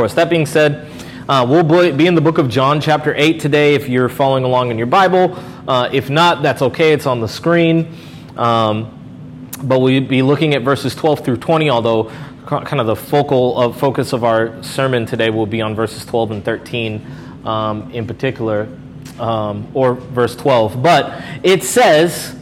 course. That being said, uh, we'll be in the book of John, chapter 8 today if you're following along in your Bible. Uh, if not, that's okay, it's on the screen. Um, but we'll be looking at verses 12 through 20, although kind of the focal of focus of our sermon today will be on verses 12 and 13 um, in particular, um, or verse 12. But it says,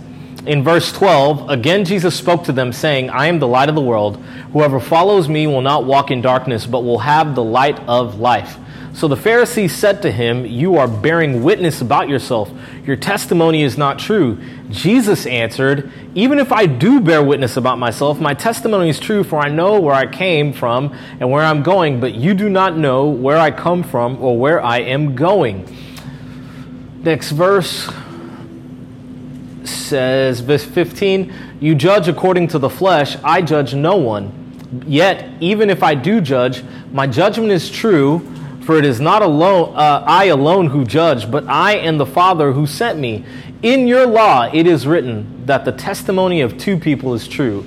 in verse 12, again Jesus spoke to them, saying, I am the light of the world. Whoever follows me will not walk in darkness, but will have the light of life. So the Pharisees said to him, You are bearing witness about yourself. Your testimony is not true. Jesus answered, Even if I do bear witness about myself, my testimony is true, for I know where I came from and where I'm going, but you do not know where I come from or where I am going. Next verse says, verse 15, You judge according to the flesh, I judge no one. Yet, even if I do judge, my judgment is true, for it is not alone, uh, I alone who judge, but I and the Father who sent me. In your law it is written that the testimony of two people is true.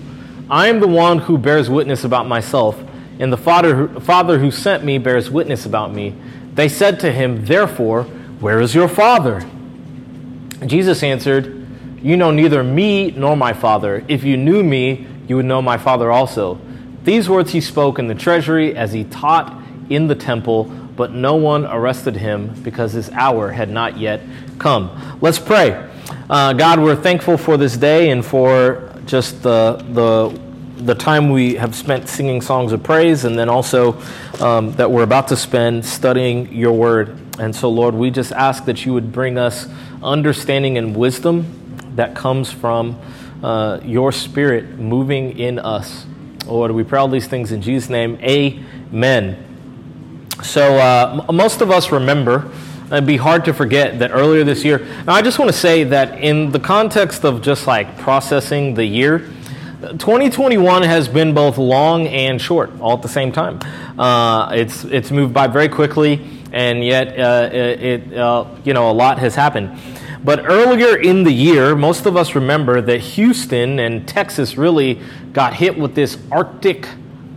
I am the one who bears witness about myself, and the Father, Father who sent me bears witness about me. They said to him, Therefore, where is your Father? Jesus answered, you know neither me nor my Father. If you knew me, you would know my Father also. These words he spoke in the treasury as he taught in the temple, but no one arrested him because his hour had not yet come. Let's pray. Uh, God, we're thankful for this day and for just the, the, the time we have spent singing songs of praise, and then also um, that we're about to spend studying your word. And so, Lord, we just ask that you would bring us understanding and wisdom that comes from uh, your spirit moving in us. Lord, we pray all these things in Jesus' name. Amen. So, uh, most of us remember, it'd be hard to forget that earlier this year, now I just want to say that in the context of just like processing the year, 2021 has been both long and short all at the same time. Uh, it's, it's moved by very quickly, and yet uh, it, uh, you know, a lot has happened. But earlier in the year, most of us remember that Houston and Texas really got hit with this Arctic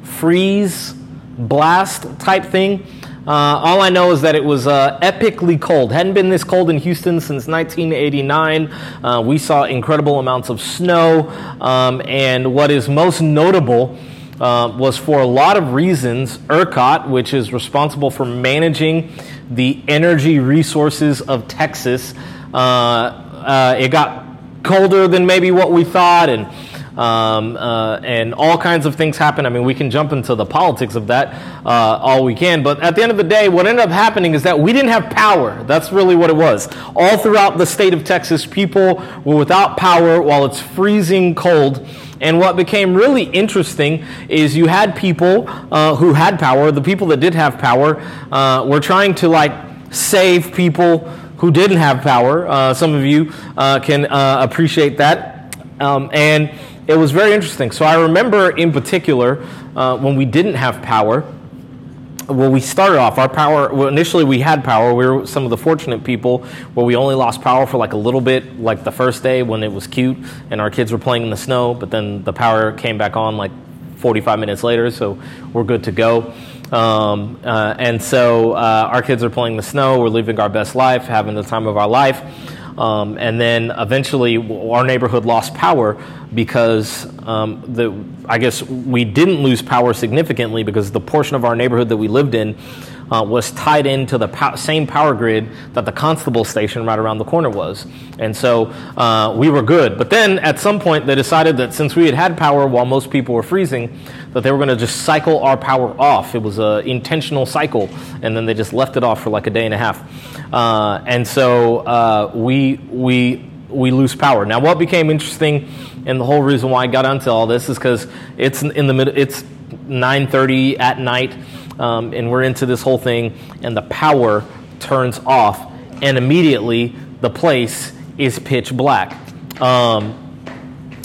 freeze blast type thing. Uh, all I know is that it was uh, epically cold. Hadn't been this cold in Houston since 1989. Uh, we saw incredible amounts of snow, um, and what is most notable uh, was for a lot of reasons, ERCOT, which is responsible for managing the energy resources of Texas, it got colder than maybe what we thought, and um, uh, and all kinds of things happen. I mean, we can jump into the politics of that uh, all we can, but at the end of the day, what ended up happening is that we didn't have power. That's really what it was. All throughout the state of Texas, people were without power while it's freezing cold. And what became really interesting is you had people uh, who had power. The people that did have power uh, were trying to like save people who didn't have power. Uh, some of you uh, can uh, appreciate that. Um, and it was very interesting. So I remember in particular uh, when we didn't have power, well, we started off our power. Well, initially, we had power. We were some of the fortunate people where we only lost power for like a little bit, like the first day when it was cute and our kids were playing in the snow. But then the power came back on like 45 minutes later, so we're good to go. Um, uh, and so uh, our kids are playing the snow. We're living our best life, having the time of our life. Um, and then eventually, our neighborhood lost power because um, the I guess we didn't lose power significantly because the portion of our neighborhood that we lived in uh, was tied into the same power grid that the constable station right around the corner was. And so uh, we were good. But then at some point, they decided that since we had had power while most people were freezing, that they were going to just cycle our power off. It was an intentional cycle. And then they just left it off for like a day and a half. Uh, and so uh, we, we, we lose power. Now, what became interesting, and the whole reason why I got onto all this is because it's in the middle. It's 9:30 at night um, and we're into this whole thing, and the power turns off, and immediately the place is pitch black. Um,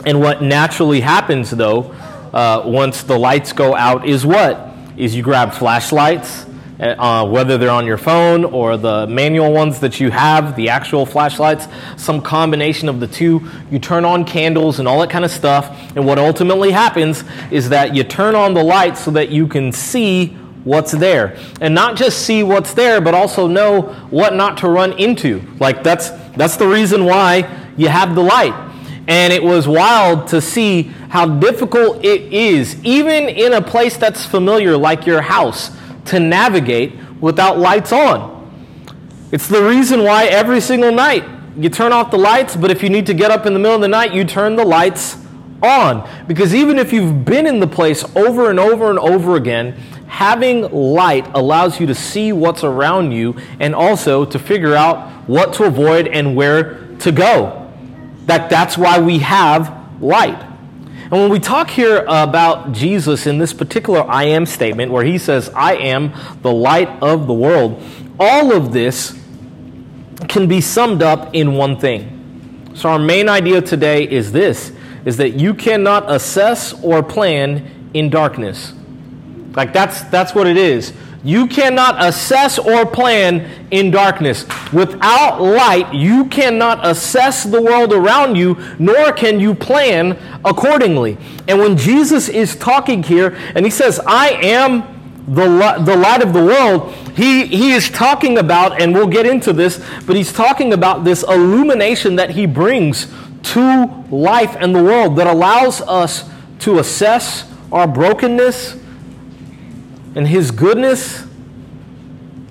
and what naturally happens, though, uh, once the lights go out, is what? Is you grab flashlights, uh, whether they're on your phone or the manual ones that you have, the actual flashlights, some combination of the two. You turn on candles and all that kind of stuff. And what ultimately happens is that you turn on the lights so that you can see what's there. And not just see what's there, but also know what not to run into. Like that's that's the reason why you have the light. And it was wild to see how difficult it is, even in a place that's familiar like your house, to navigate without lights on. It's the reason why every single night you turn off the lights, but if you need to get up in the middle of the night, you turn the lights on. Because even if you've been in the place over and over and over again, having light allows you to see what's around you and also to figure out what to avoid and where to go. That, that's why we have light. And when we talk here about Jesus in this particular I am statement, where he says, I am the light of the world, all of this can be summed up in one thing. So our main idea today is this is that you cannot assess or plan in darkness. Like that's that's what it is. You cannot assess or plan in darkness. Without light, you cannot assess the world around you, nor can you plan accordingly. And when Jesus is talking here and he says, I am the, the light of the world, he, he is talking about, and we'll get into this, but he's talking about this illumination that he brings to life and the world that allows us to assess our brokenness and his goodness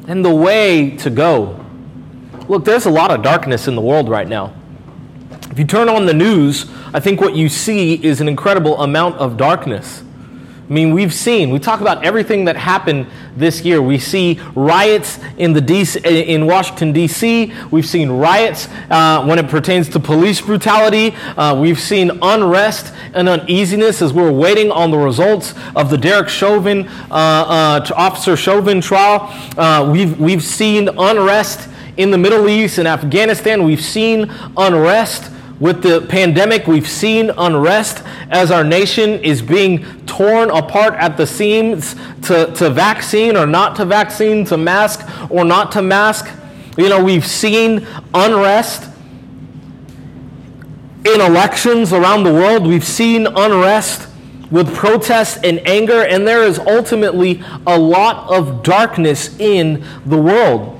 and the way to go. Look, there's a lot of darkness in the world right now. If you turn on the news, I think what you see is an incredible amount of darkness. I mean, we've seen, we talk about everything that happened this year. We see riots in, the DC, in Washington, D.C., we've seen riots uh, when it pertains to police brutality, uh, we've seen unrest and uneasiness as we're waiting on the results of the Derek Chauvin, uh, uh Officer Chauvin trial. Uh, we've, we've seen unrest in the Middle East and Afghanistan, we've seen unrest with the pandemic, we've seen unrest as our nation is being torn apart at the seams to, to vaccine or not to vaccine, to mask or not to mask. You know, we've seen unrest in elections around the world. We've seen unrest with protests and anger, and there is ultimately a lot of darkness in the world.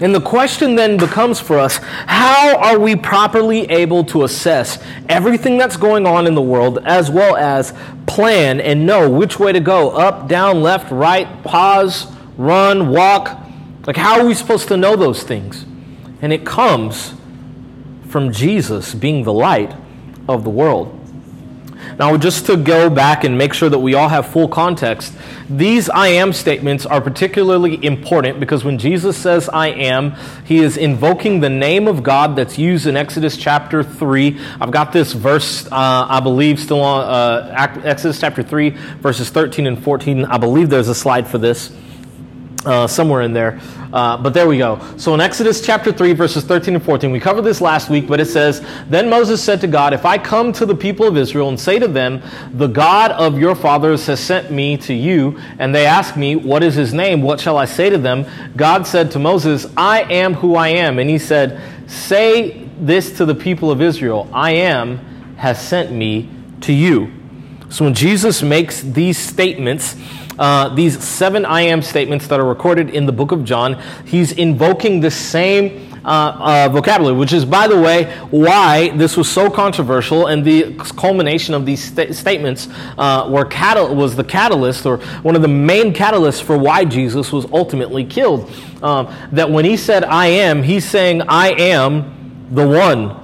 And the question then becomes for us how are we properly able to assess everything that's going on in the world as well as plan and know which way to go up, down, left, right, pause, run, walk? Like, how are we supposed to know those things? And it comes from Jesus being the light of the world. Now, just to go back and make sure that we all have full context, these I am statements are particularly important because when Jesus says I am, he is invoking the name of God that's used in Exodus chapter 3. I've got this verse, uh, I believe, still on uh, Exodus chapter 3, verses 13 and 14. I believe there's a slide for this uh, somewhere in there. Uh, but there we go. So in Exodus chapter 3, verses 13 and 14, we covered this last week, but it says, Then Moses said to God, If I come to the people of Israel and say to them, The God of your fathers has sent me to you, and they ask me, What is his name? What shall I say to them? God said to Moses, I am who I am. And he said, Say this to the people of Israel I am has sent me to you. So when Jesus makes these statements, uh, these seven I am statements that are recorded in the book of John, he's invoking the same uh, uh, vocabulary, which is, by the way, why this was so controversial, and the culmination of these st- statements uh, were catal- was the catalyst, or one of the main catalysts for why Jesus was ultimately killed. Um, that when he said, I am, he's saying, I am the one.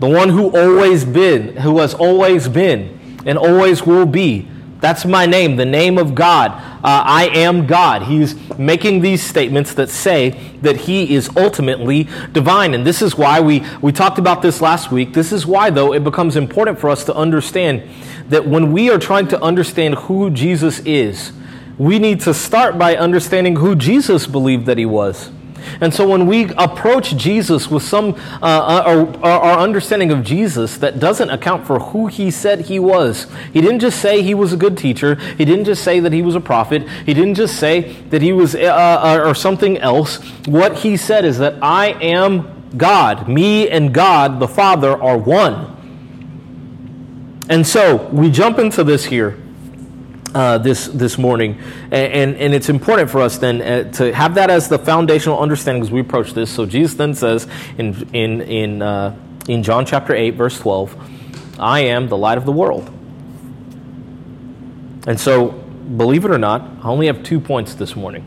The one who always been, who has always been, and always will be that's my name, the name of God. Uh, I am God. He's making these statements that say that He is ultimately divine. And this is why we, we talked about this last week. This is why, though, it becomes important for us to understand that when we are trying to understand who Jesus is, we need to start by understanding who Jesus believed that He was. And so when we approach Jesus with some uh, uh our understanding of Jesus that doesn't account for who he said he was, he didn't just say he was a good teacher. He didn't just say that he was a prophet. He didn't just say that he was uh, uh, or something else. What he said is that I am God. Me and God, the Father, are one. And so we jump into this here. Uh, this this morning, and, and, and it's important for us then uh, to have that as the foundational understanding as we approach this. So Jesus then says in in in uh, in John chapter eight verse twelve, "I am the light of the world." And so, believe it or not, I only have two points this morning,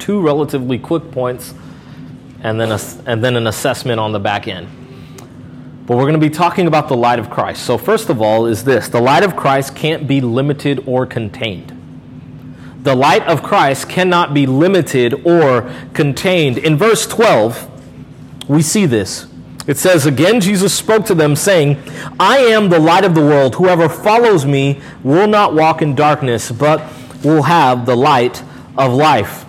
two relatively quick points, and then a, and then an assessment on the back end. But we're going to be talking about the light of Christ. So, first of all, is this the light of Christ can't be limited or contained. The light of Christ cannot be limited or contained. In verse 12, we see this. It says, Again, Jesus spoke to them, saying, I am the light of the world. Whoever follows me will not walk in darkness, but will have the light of life.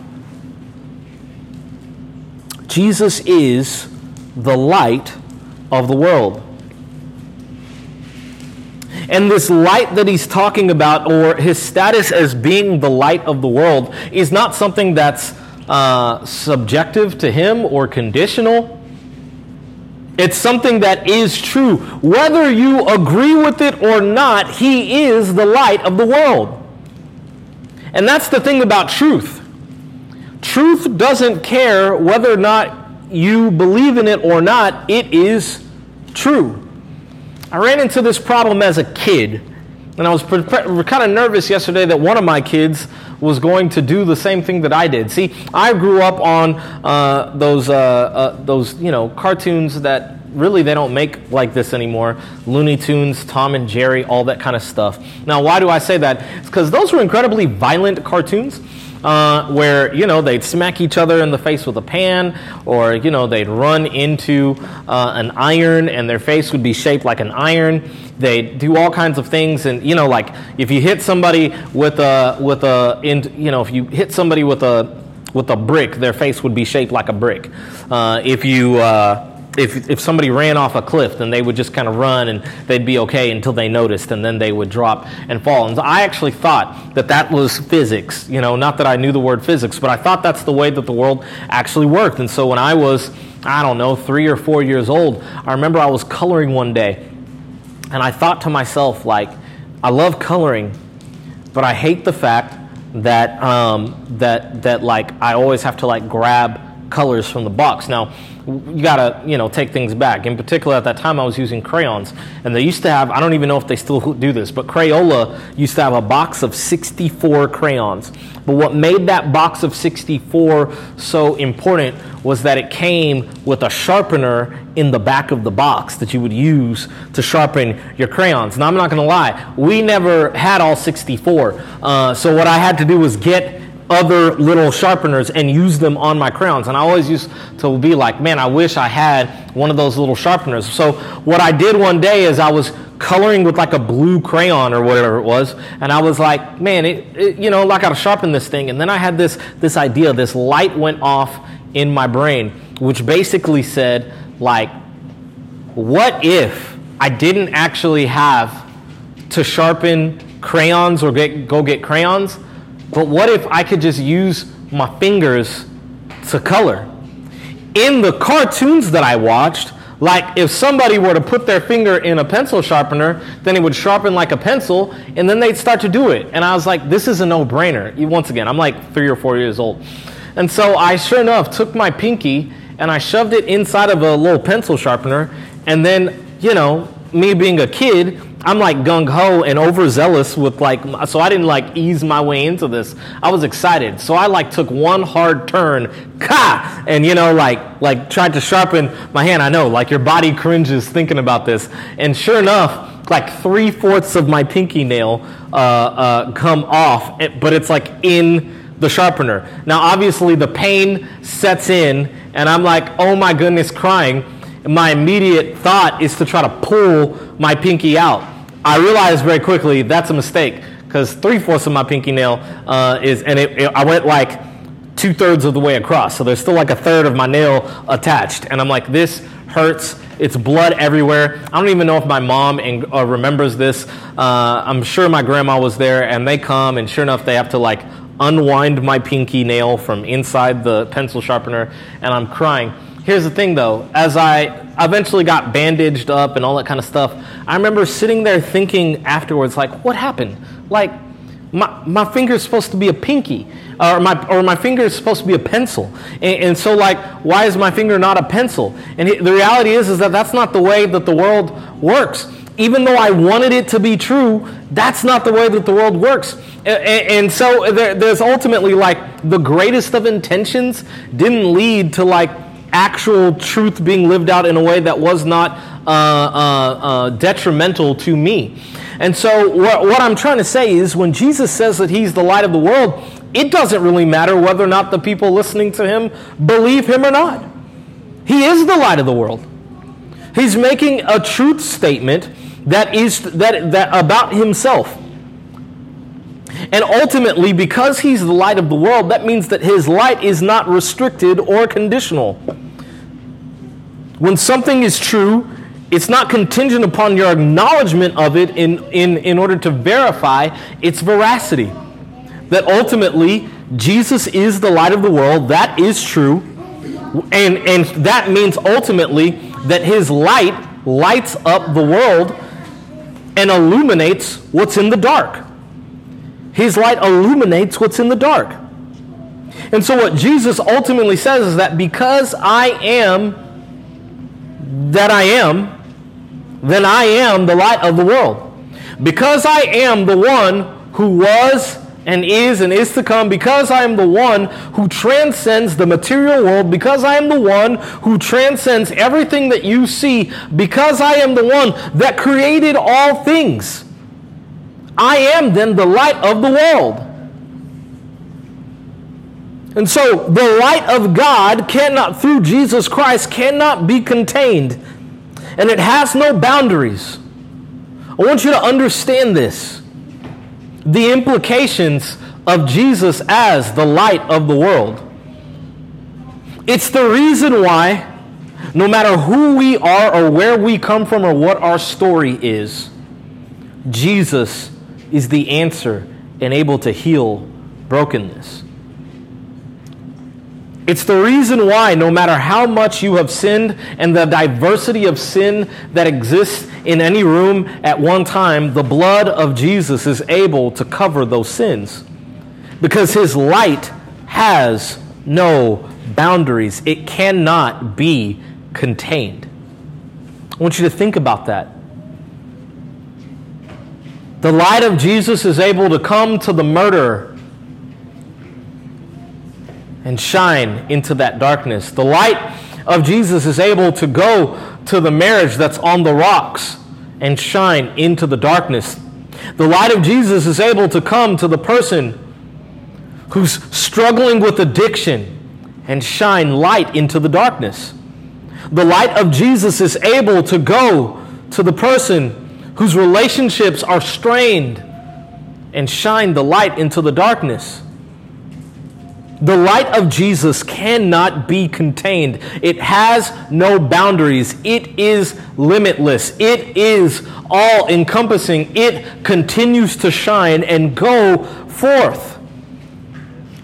Jesus is the light of the world. And this light that he's talking about, or his status as being the light of the world, is not something that's uh, subjective to him or conditional. It's something that is true. Whether you agree with it or not, he is the light of the world. And that's the thing about truth. Truth doesn't care whether or not you believe in it or not, it is true. I ran into this problem as a kid, and I was pre- kind of nervous yesterday that one of my kids was going to do the same thing that I did. See, I grew up on uh, those, uh, uh, those, you know, cartoons that really they don't make like this anymore. Looney Tunes, Tom and Jerry, all that kind of stuff. Now, why do I say that? It's because those were incredibly violent cartoons uh, where you know they'd smack each other in the face with a pan, or you know they'd run into uh, an iron and their face would be shaped like an iron. They'd do all kinds of things, and you know, like if you hit somebody with a with a, you know, if you hit somebody with a with a brick, their face would be shaped like a brick. Uh, if you uh, if, if somebody ran off a cliff, then they would just kind of run and they'd be okay until they noticed, and then they would drop and fall. And I actually thought that that was physics. You know, not that I knew the word physics, but I thought that's the way that the world actually worked. And so when I was, I don't know, three or four years old, I remember I was coloring one day, and I thought to myself, like, I love coloring, but I hate the fact that um, that that like I always have to like grab colors from the box. Now, you gotta you know take things back. In particular, at that time, I was using crayons, and they used to have I don't even know if they still do this, but Crayola used to have a box of 64 crayons. But what made that box of 64 so important was that it came with a sharpener in the back of the box that you would use to sharpen your crayons. Now, I'm not gonna lie, we never had all 64. Uh, so what I had to do was get other little sharpeners and use them on my crayons. And I always used to be like, man, I wish I had one of those little sharpeners. So what I did one day is I was coloring with like a blue crayon or whatever it was, and I was like, man, it, it, you know, like I gotta sharpen this thing. And then I had this this idea, this light went off in my brain, which basically said, like, what if I didn't actually have to sharpen crayons or get, go get crayons? But what if I could just use my fingers to color? In the cartoons that I watched, like if somebody were to put their finger in a pencil sharpener, then it would sharpen like a pencil, and then they'd start to do it. And I was like, this is a no brainer. Once again, I'm like three or four years old. And so I, sure enough, took my pinky and I shoved it inside of a little pencil sharpener, and then, you know, me being a kid, I'm like gung ho and overzealous with like, so I didn't like ease my way into this. I was excited. So I like took one hard turn, ka, and you know, like, like tried to sharpen my hand. I know, like your body cringes thinking about this. And sure enough, like three fourths of my pinky nail uh, uh, come off, but it's like in the sharpener. Now, obviously, the pain sets in, and I'm like, oh my goodness, crying my immediate thought is to try to pull my pinky out. I realized very quickly that's a mistake because three fourths of my pinky nail uh, is, and it, it, I went like two thirds of the way across. So there's still like a third of my nail attached. And I'm like, this hurts. It's blood everywhere. I don't even know if my mom and, uh, remembers this. Uh, I'm sure my grandma was there, and they come, and sure enough, they have to like unwind my pinky nail from inside the pencil sharpener, and I'm crying. Here's the thing though, as I eventually got bandaged up and all that kind of stuff, I remember sitting there thinking afterwards, like, what happened? Like, my, my finger is supposed to be a pinky, or my, or my finger is supposed to be a pencil. And, and so, like, why is my finger not a pencil? And the reality is, is that that's not the way that the world works. Even though I wanted it to be true, that's not the way that the world works. And, and so there, there's ultimately like the greatest of intentions didn't lead to like actual truth being lived out in a way that was not uh, uh, uh, detrimental to me. And so, what, what I'm trying to say is when Jesus says that he's the light of the world, it doesn't really matter whether or not the people listening to him believe him or not. He is the light of the world. He's making a truth statement that is that, that about himself. And ultimately, because he's the light of the world, that means that his light is not restricted or conditional. When something is true, it's not contingent upon your acknowledgement of it in, in, in order to verify its veracity. That ultimately, Jesus is the light of the world. That is true. And, and that means ultimately that his light lights up the world and illuminates what's in the dark. His light illuminates what's in the dark. And so, what Jesus ultimately says is that because I am that I am, then I am the light of the world. Because I am the one who was and is and is to come, because I am the one who transcends the material world, because I am the one who transcends everything that you see, because I am the one that created all things, I am then the light of the world. And so the light of God cannot, through Jesus Christ, cannot be contained and it has no boundaries. I want you to understand this the implications of Jesus as the light of the world. It's the reason why, no matter who we are or where we come from or what our story is, Jesus is the answer and able to heal brokenness. It's the reason why, no matter how much you have sinned and the diversity of sin that exists in any room at one time, the blood of Jesus is able to cover those sins. Because his light has no boundaries, it cannot be contained. I want you to think about that. The light of Jesus is able to come to the murderer and shine into that darkness. The light of Jesus is able to go to the marriage that's on the rocks and shine into the darkness. The light of Jesus is able to come to the person who's struggling with addiction and shine light into the darkness. The light of Jesus is able to go to the person whose relationships are strained and shine the light into the darkness. The light of Jesus cannot be contained. It has no boundaries. It is limitless. It is all encompassing. It continues to shine and go forth.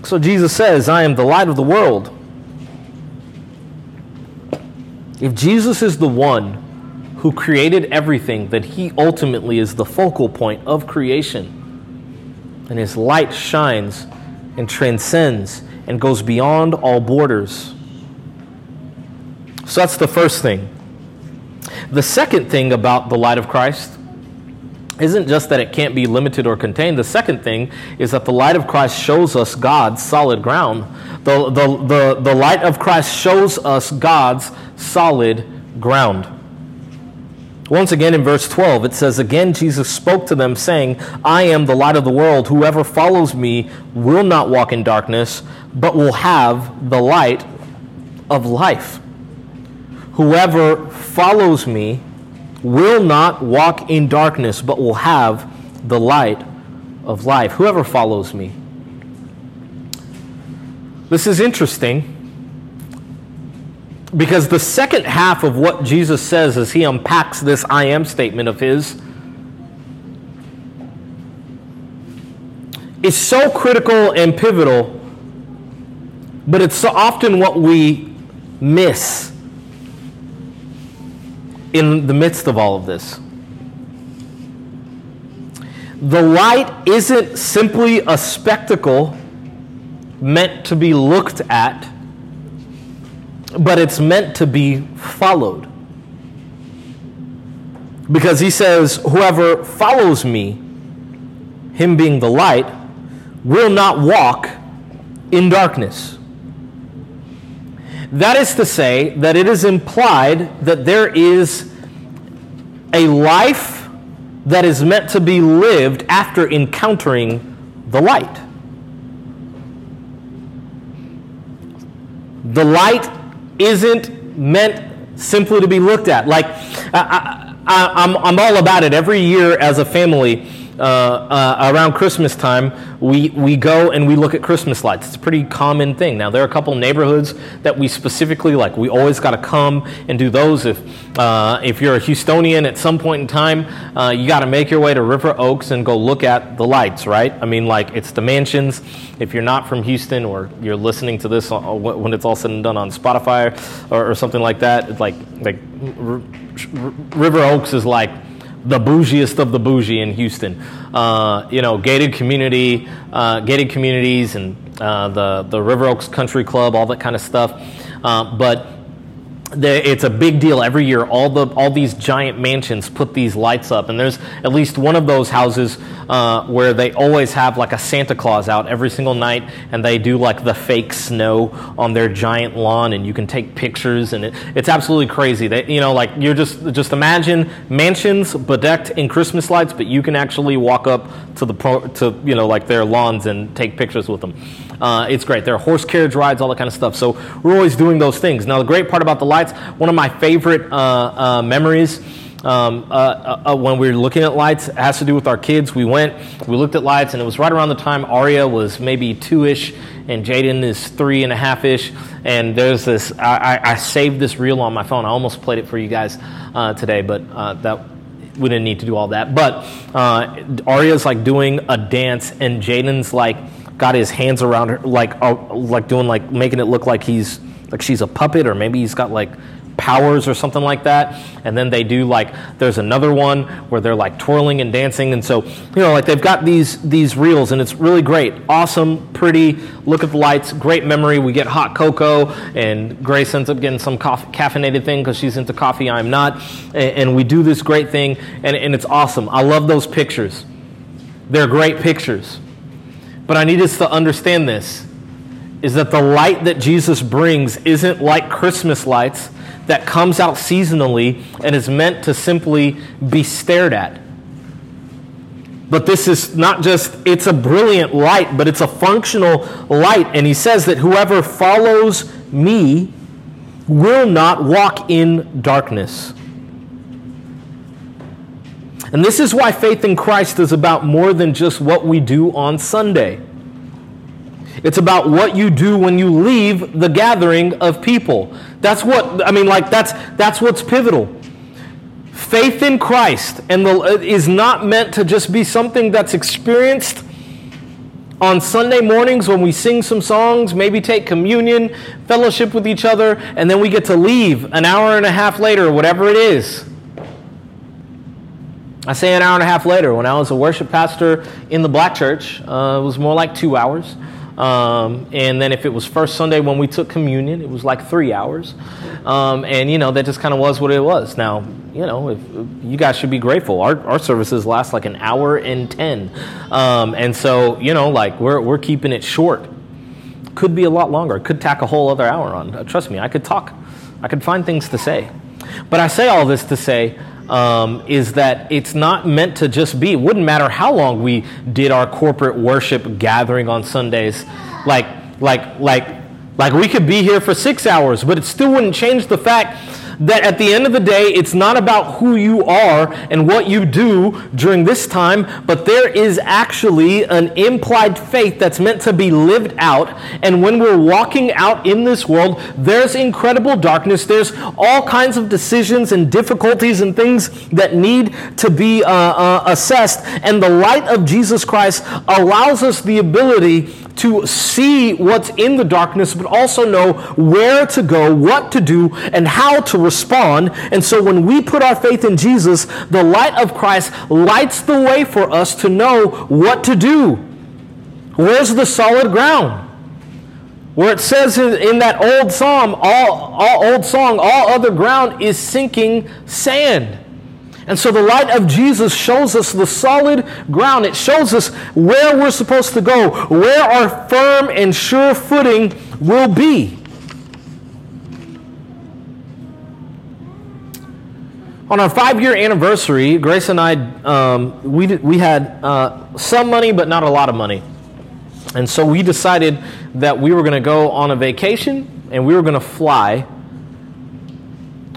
So Jesus says, I am the light of the world. If Jesus is the one who created everything, that he ultimately is the focal point of creation. And his light shines and transcends and goes beyond all borders. So that's the first thing. The second thing about the light of Christ isn't just that it can't be limited or contained. The second thing is that the light of Christ shows us God's solid ground. The, the, the, the light of Christ shows us God's solid ground. Once again in verse 12, it says, Again, Jesus spoke to them, saying, I am the light of the world. Whoever follows me will not walk in darkness, but will have the light of life. Whoever follows me will not walk in darkness, but will have the light of life. Whoever follows me. This is interesting because the second half of what Jesus says as he unpacks this I am statement of his is so critical and pivotal, but it's so often what we miss in the midst of all of this. the light isn't simply a spectacle meant to be looked at, but it's meant to be followed. Because he says, Whoever follows me, him being the light, will not walk in darkness. That is to say, that it is implied that there is a life that is meant to be lived after encountering the light. The light isn't meant simply to be looked at. Like, I, am I'm, I'm all about it. Every year as a family, uh, uh, around Christmas time, we, we go and we look at Christmas lights. It's a pretty common thing. Now, there are a couple neighborhoods that we specifically like. We always got to come and do those. If, uh, if you're a Houstonian at some point in time, uh, you got to make your way to River Oaks and go look at the lights, right? I mean, like, it's the mansions. If you're not from Houston or you're listening to this when it's all said and done on Spotify or, or something like that, like, like R- R- River Oaks is like, the bougiest of the bougie in Houston. Uh, you know, gated community, uh, gated communities, and uh, the the River Oaks Country Club, all that kind of stuff. Uh, but it's a big deal every year. All the all these giant mansions put these lights up, and there's at least one of those houses uh, where they always have like a Santa Claus out every single night, and they do like the fake snow on their giant lawn, and you can take pictures, and it, it's absolutely crazy. That you know, like you're just just imagine mansions bedecked in Christmas lights, but you can actually walk up to the pro, to you know like their lawns and take pictures with them. Uh, it's great. There are horse carriage rides, all that kind of stuff. So we're always doing those things. Now, the great part about the lights, one of my favorite uh, uh, memories. Um, uh, uh, uh, when we were looking at lights, it has to do with our kids. We went, we looked at lights, and it was right around the time Aria was maybe two ish, and Jaden is three and a half ish. And there's this, I, I, saved this reel on my phone. I almost played it for you guys today, but that we didn't need to do all that. But Aria's like doing a dance, and Jaden's like, got his hands around her, like uh, like doing like making it look like he's like she's a puppet, or maybe he's got like powers or something like that. And then they do like there's another one where they're like twirling and dancing, and so you know like they've got these these reels, and it's really great, awesome, pretty. Look at the lights, great memory. We get hot cocoa, and Grace ends up getting some coffee, caffeinated thing because she's into coffee. I'm not, and, and we do this great thing, and, and it's awesome. I love those pictures. They're great pictures. But I need us to understand this is that the light that Jesus brings isn't like Christmas lights that comes out seasonally and is meant to simply be stared at. But this is not just, it's a brilliant light, but it's a functional light. And he says that whoever follows me will not walk in darkness. And this is why faith in Christ is about more than just what we do on Sunday. It's about what you do when you leave the gathering of people. That's what I mean like that's that's what's pivotal. Faith in Christ and the, is not meant to just be something that's experienced on Sunday mornings when we sing some songs, maybe take communion, fellowship with each other, and then we get to leave an hour and a half later, whatever it is. I say an hour and a half later. When I was a worship pastor in the black church, uh, it was more like two hours. Um, and then if it was first Sunday when we took communion, it was like three hours. Um, and, you know, that just kind of was what it was. Now, you know, if, you guys should be grateful. Our, our services last like an hour and 10. Um, and so, you know, like we're, we're keeping it short. Could be a lot longer. Could tack a whole other hour on. Trust me, I could talk. I could find things to say. But I say all this to say um, is that it's not meant to just be. It wouldn't matter how long we did our corporate worship gathering on Sundays. Like, like, like, like we could be here for six hours, but it still wouldn't change the fact that at the end of the day, it's not about who you are and what you do during this time, but there is actually an implied faith that's meant to be lived out. And when we're walking out in this world, there's incredible darkness. There's all kinds of decisions and difficulties and things that need to be uh, uh, assessed. And the light of Jesus Christ allows us the ability to see what's in the darkness, but also know where to go, what to do, and how to respond. And so when we put our faith in Jesus, the light of Christ lights the way for us to know what to do. Where's the solid ground? Where it says in, that old psalm, all, all old song, all other ground is sinking sand. And so the light of Jesus shows us the solid ground. It shows us where we're supposed to go, where our firm and sure footing will be. On our five year anniversary, Grace and I, um, we, we had uh, some money, but not a lot of money. And so we decided that we were going to go on a vacation and we were going to fly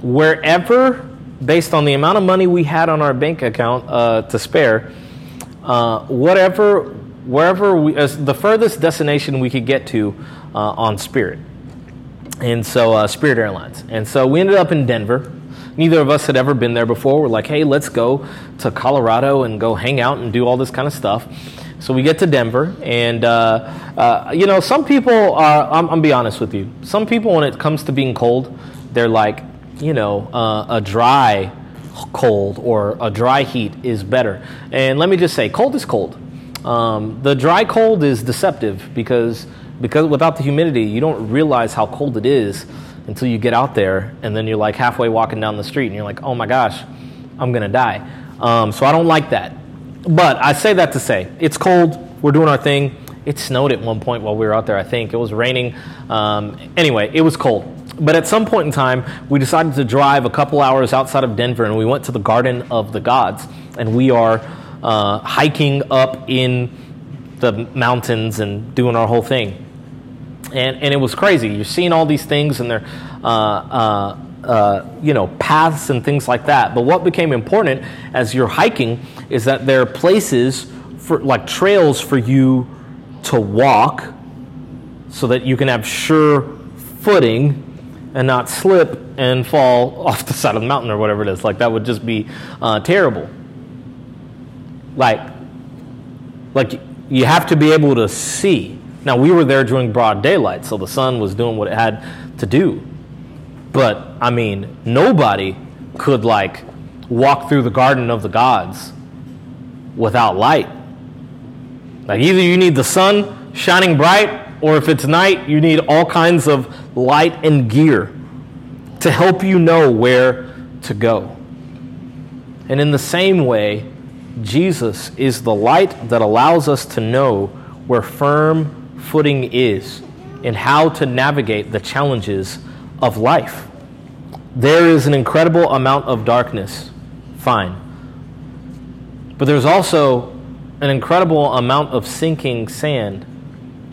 wherever based on the amount of money we had on our bank account uh, to spare, uh, whatever, wherever we, as the furthest destination we could get to uh, on Spirit. And so, uh, Spirit Airlines. And so we ended up in Denver. Neither of us had ever been there before. We're like, hey, let's go to Colorado and go hang out and do all this kind of stuff. So we get to Denver, and uh, uh, you know, some people are. I'm, I'm be honest with you. Some people, when it comes to being cold, they're like, you know, uh, a dry cold or a dry heat is better. And let me just say, cold is cold. Um, the dry cold is deceptive because because without the humidity, you don't realize how cold it is until you get out there, and then you're like halfway walking down the street, and you're like, oh my gosh, I'm gonna die. Um, so I don't like that. But I say that to say, it's cold. We're doing our thing. It snowed at one point while we were out there. I think it was raining. Um, anyway, it was cold. But at some point in time, we decided to drive a couple hours outside of Denver and we went to the Garden of the Gods. And we are uh, hiking up in the mountains and doing our whole thing. And, and it was crazy. You're seeing all these things and they're, uh, uh, uh, you know, paths and things like that. But what became important as you're hiking is that there are places for like trails for you to walk so that you can have sure footing and not slip and fall off the side of the mountain or whatever it is. Like that would just be uh, terrible. Like, like you have to be able to see. Now we were there during broad daylight, so the sun was doing what it had to do. But I mean, nobody could like walk through the garden of the gods without light. Like either you need the sun shining bright or if it's night, you need all kinds of light and gear to help you know where to go. And in the same way, Jesus is the light that allows us to know where firm footing is and how to navigate the challenges of life. There is an incredible amount of darkness, fine. But there's also an incredible amount of sinking sand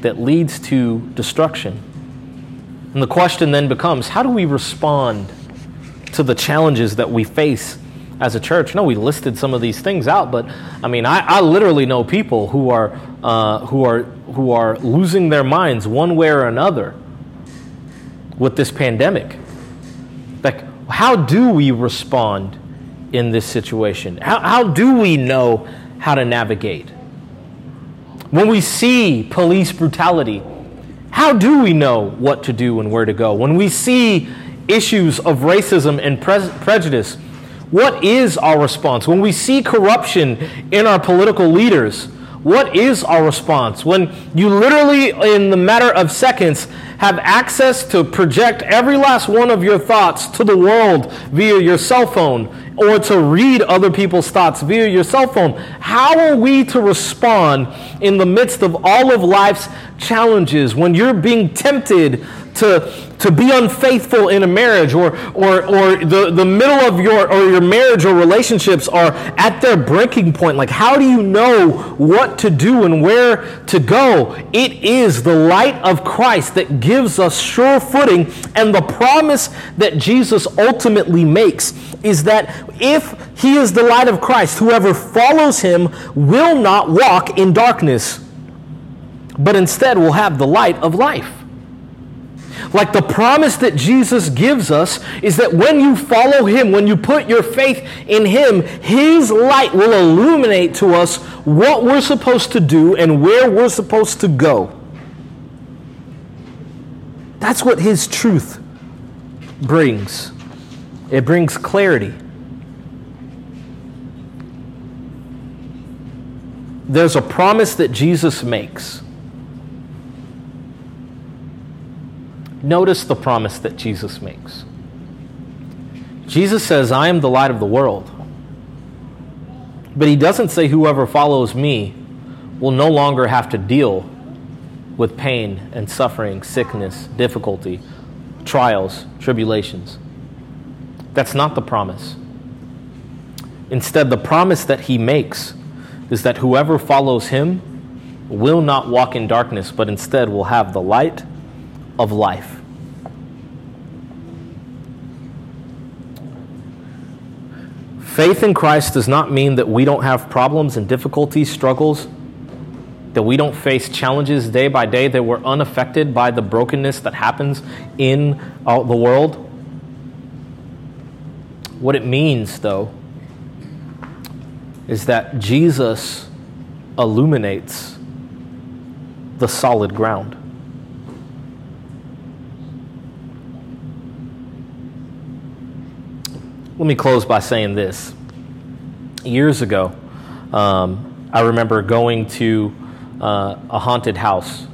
that leads to destruction. And the question then becomes how do we respond to the challenges that we face as a church? No, we listed some of these things out, but I mean, I, I literally know people who are, uh, who, are, who are losing their minds one way or another with this pandemic. Like, how do we respond in this situation? How, how do we know how to navigate? When we see police brutality, how do we know what to do and where to go? When we see issues of racism and pre- prejudice, what is our response? When we see corruption in our political leaders, what is our response? When you literally, in the matter of seconds, have access to project every last one of your thoughts to the world via your cell phone or to read other people's thoughts via your cell phone. How are we to respond in the midst of all of life's challenges when you're being tempted to, to be unfaithful in a marriage or, or, or the, the middle of your, or your marriage or relationships are at their breaking point. Like, how do you know what to do and where to go? It is the light of Christ that gives us sure footing. And the promise that Jesus ultimately makes is that if he is the light of Christ, whoever follows him will not walk in darkness, but instead will have the light of life. Like the promise that Jesus gives us is that when you follow Him, when you put your faith in Him, His light will illuminate to us what we're supposed to do and where we're supposed to go. That's what his truth brings. It brings clarity. There's a promise that Jesus makes. Notice the promise that Jesus makes. Jesus says, I am the light of the world. But he doesn't say, whoever follows me will no longer have to deal with pain and suffering, sickness, difficulty, trials, tribulations. That's not the promise. Instead, the promise that he makes is that whoever follows him will not walk in darkness, but instead will have the light of life. Faith in Christ does not mean that we don't have problems and difficulties, struggles, that we don't face challenges day by day, that we're unaffected by the brokenness that happens in uh, the world. What it means, though, is that Jesus illuminates the solid ground. Let me close by saying this. Years ago, um, I remember going to uh, a haunted house.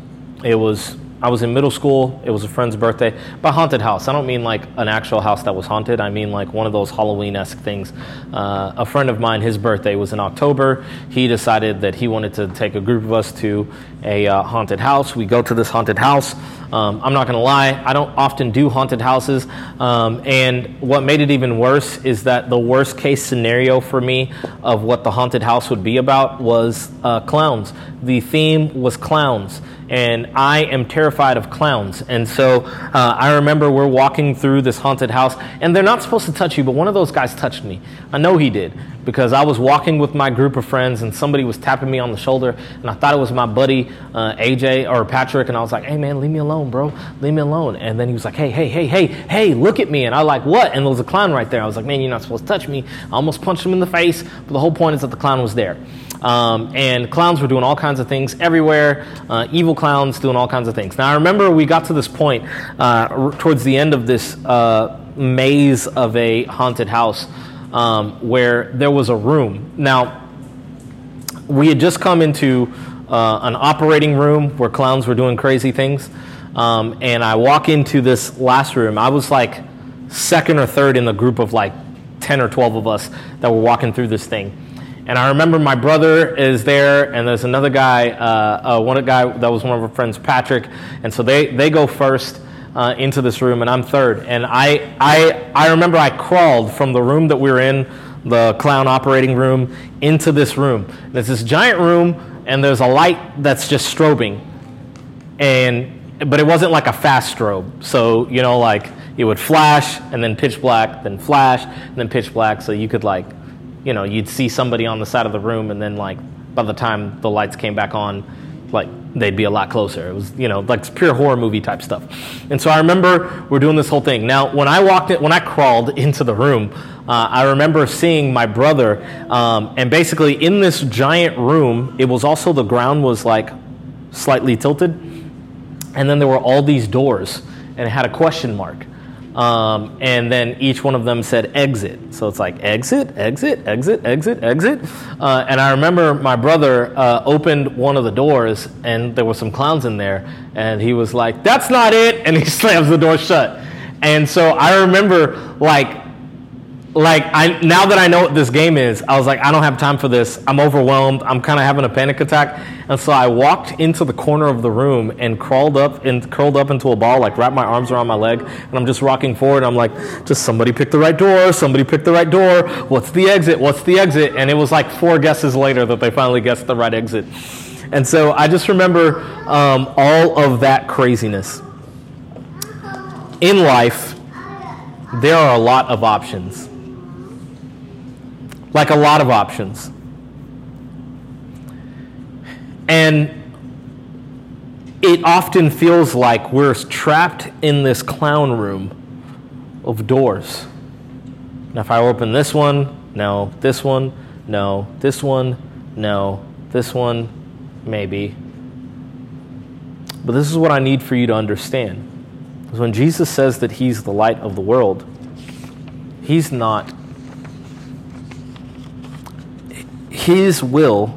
It was I was in middle school. It was a friend's birthday. By haunted house, I don't mean like an actual house that was haunted. I mean like one of those Halloween esque things. Uh, a friend of mine, his birthday was in October. He decided that he wanted to take a group of us to a uh, haunted house. We go to this haunted house. Um, I'm not going to lie, I don't often do haunted houses. Um, and what made it even worse is that the worst case scenario for me of what the haunted house would be about was uh, clowns. The theme was clowns and I am terrified of clowns. And so uh, I remember we're walking through this haunted house, and they're not supposed to touch you, but one of those guys touched me. I know he did because I was walking with my group of friends, and somebody was tapping me on the shoulder, and I thought it was my buddy uh, AJ or Patrick, and I was like, "Hey man, leave me alone, bro, leave me alone." And then he was like, "Hey, hey, hey, hey, hey, look at me!" And I like, "What?" And there was a clown right there. I was like, "Man, you're not supposed to touch me." I almost punched him in the face, but the whole point is that the clown was there. Um, and clowns were doing all kinds of things everywhere, uh, evil clowns doing all kinds of things. Now, I remember we got to this point uh, towards the end of this uh, maze of a haunted house um, where there was a room. Now, we had just come into uh, an operating room where clowns were doing crazy things. Um, and I walk into this last room. I was like second or third in the group of like 10 or 12 of us that were walking through this thing. And I remember my brother is there, and there's another guy, uh, uh, one guy that was one of our friends, Patrick. And so they, they go first uh, into this room, and I'm third. And I, I, I remember I crawled from the room that we were in, the clown operating room, into this room. There's this giant room, and there's a light that's just strobing. And but it wasn't like a fast strobe. So, you know, like it would flash and then pitch black, then flash, and then pitch black. So you could like you know, you'd see somebody on the side of the room, and then like by the time the lights came back on, like they'd be a lot closer. It was, you know, like pure horror movie type stuff. And so I remember we're doing this whole thing. Now, when I walked in, when I crawled into the room, uh, I remember seeing my brother, um, and basically in this giant room, it was also the ground was like slightly tilted, and then there were all these doors, and it had a question mark. Um, and then each one of them said exit. So it's like exit, exit, exit, exit, exit. Uh, and I remember my brother uh, opened one of the doors and there were some clowns in there. And he was like, that's not it. And he slams the door shut. And so I remember like like I now that I know what this game is, I was like, I don't have time for this. I'm overwhelmed. I'm kind of having a panic attack, and so I walked into the corner of the room and crawled up and curled up into a ball, like wrapped my arms around my leg, and I'm just rocking forward. I'm like, just somebody pick the right door. Somebody pick the right door. What's the exit? What's the exit? And it was like four guesses later that they finally guessed the right exit. And so I just remember um, all of that craziness. In life, there are a lot of options like a lot of options. And it often feels like we're trapped in this clown room of doors. Now, if I open this one, no, this one, no, this one, no, this one, maybe. But this is what I need for you to understand Because when Jesus says that he's the light of the world, he's not. His will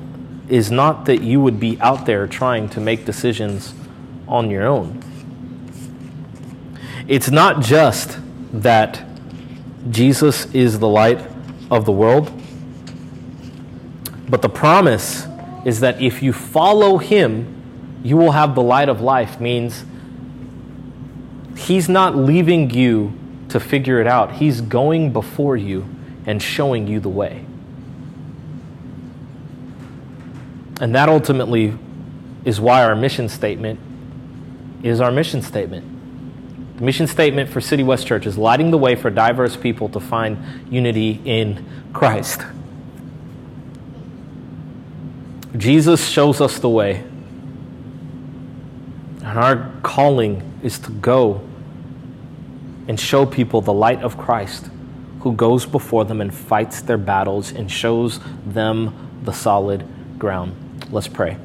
is not that you would be out there trying to make decisions on your own. It's not just that Jesus is the light of the world, but the promise is that if you follow him, you will have the light of life, means he's not leaving you to figure it out. He's going before you and showing you the way. And that ultimately is why our mission statement is our mission statement. The mission statement for City West Church is lighting the way for diverse people to find unity in Christ. Jesus shows us the way. And our calling is to go and show people the light of Christ who goes before them and fights their battles and shows them the solid ground. Let's pray.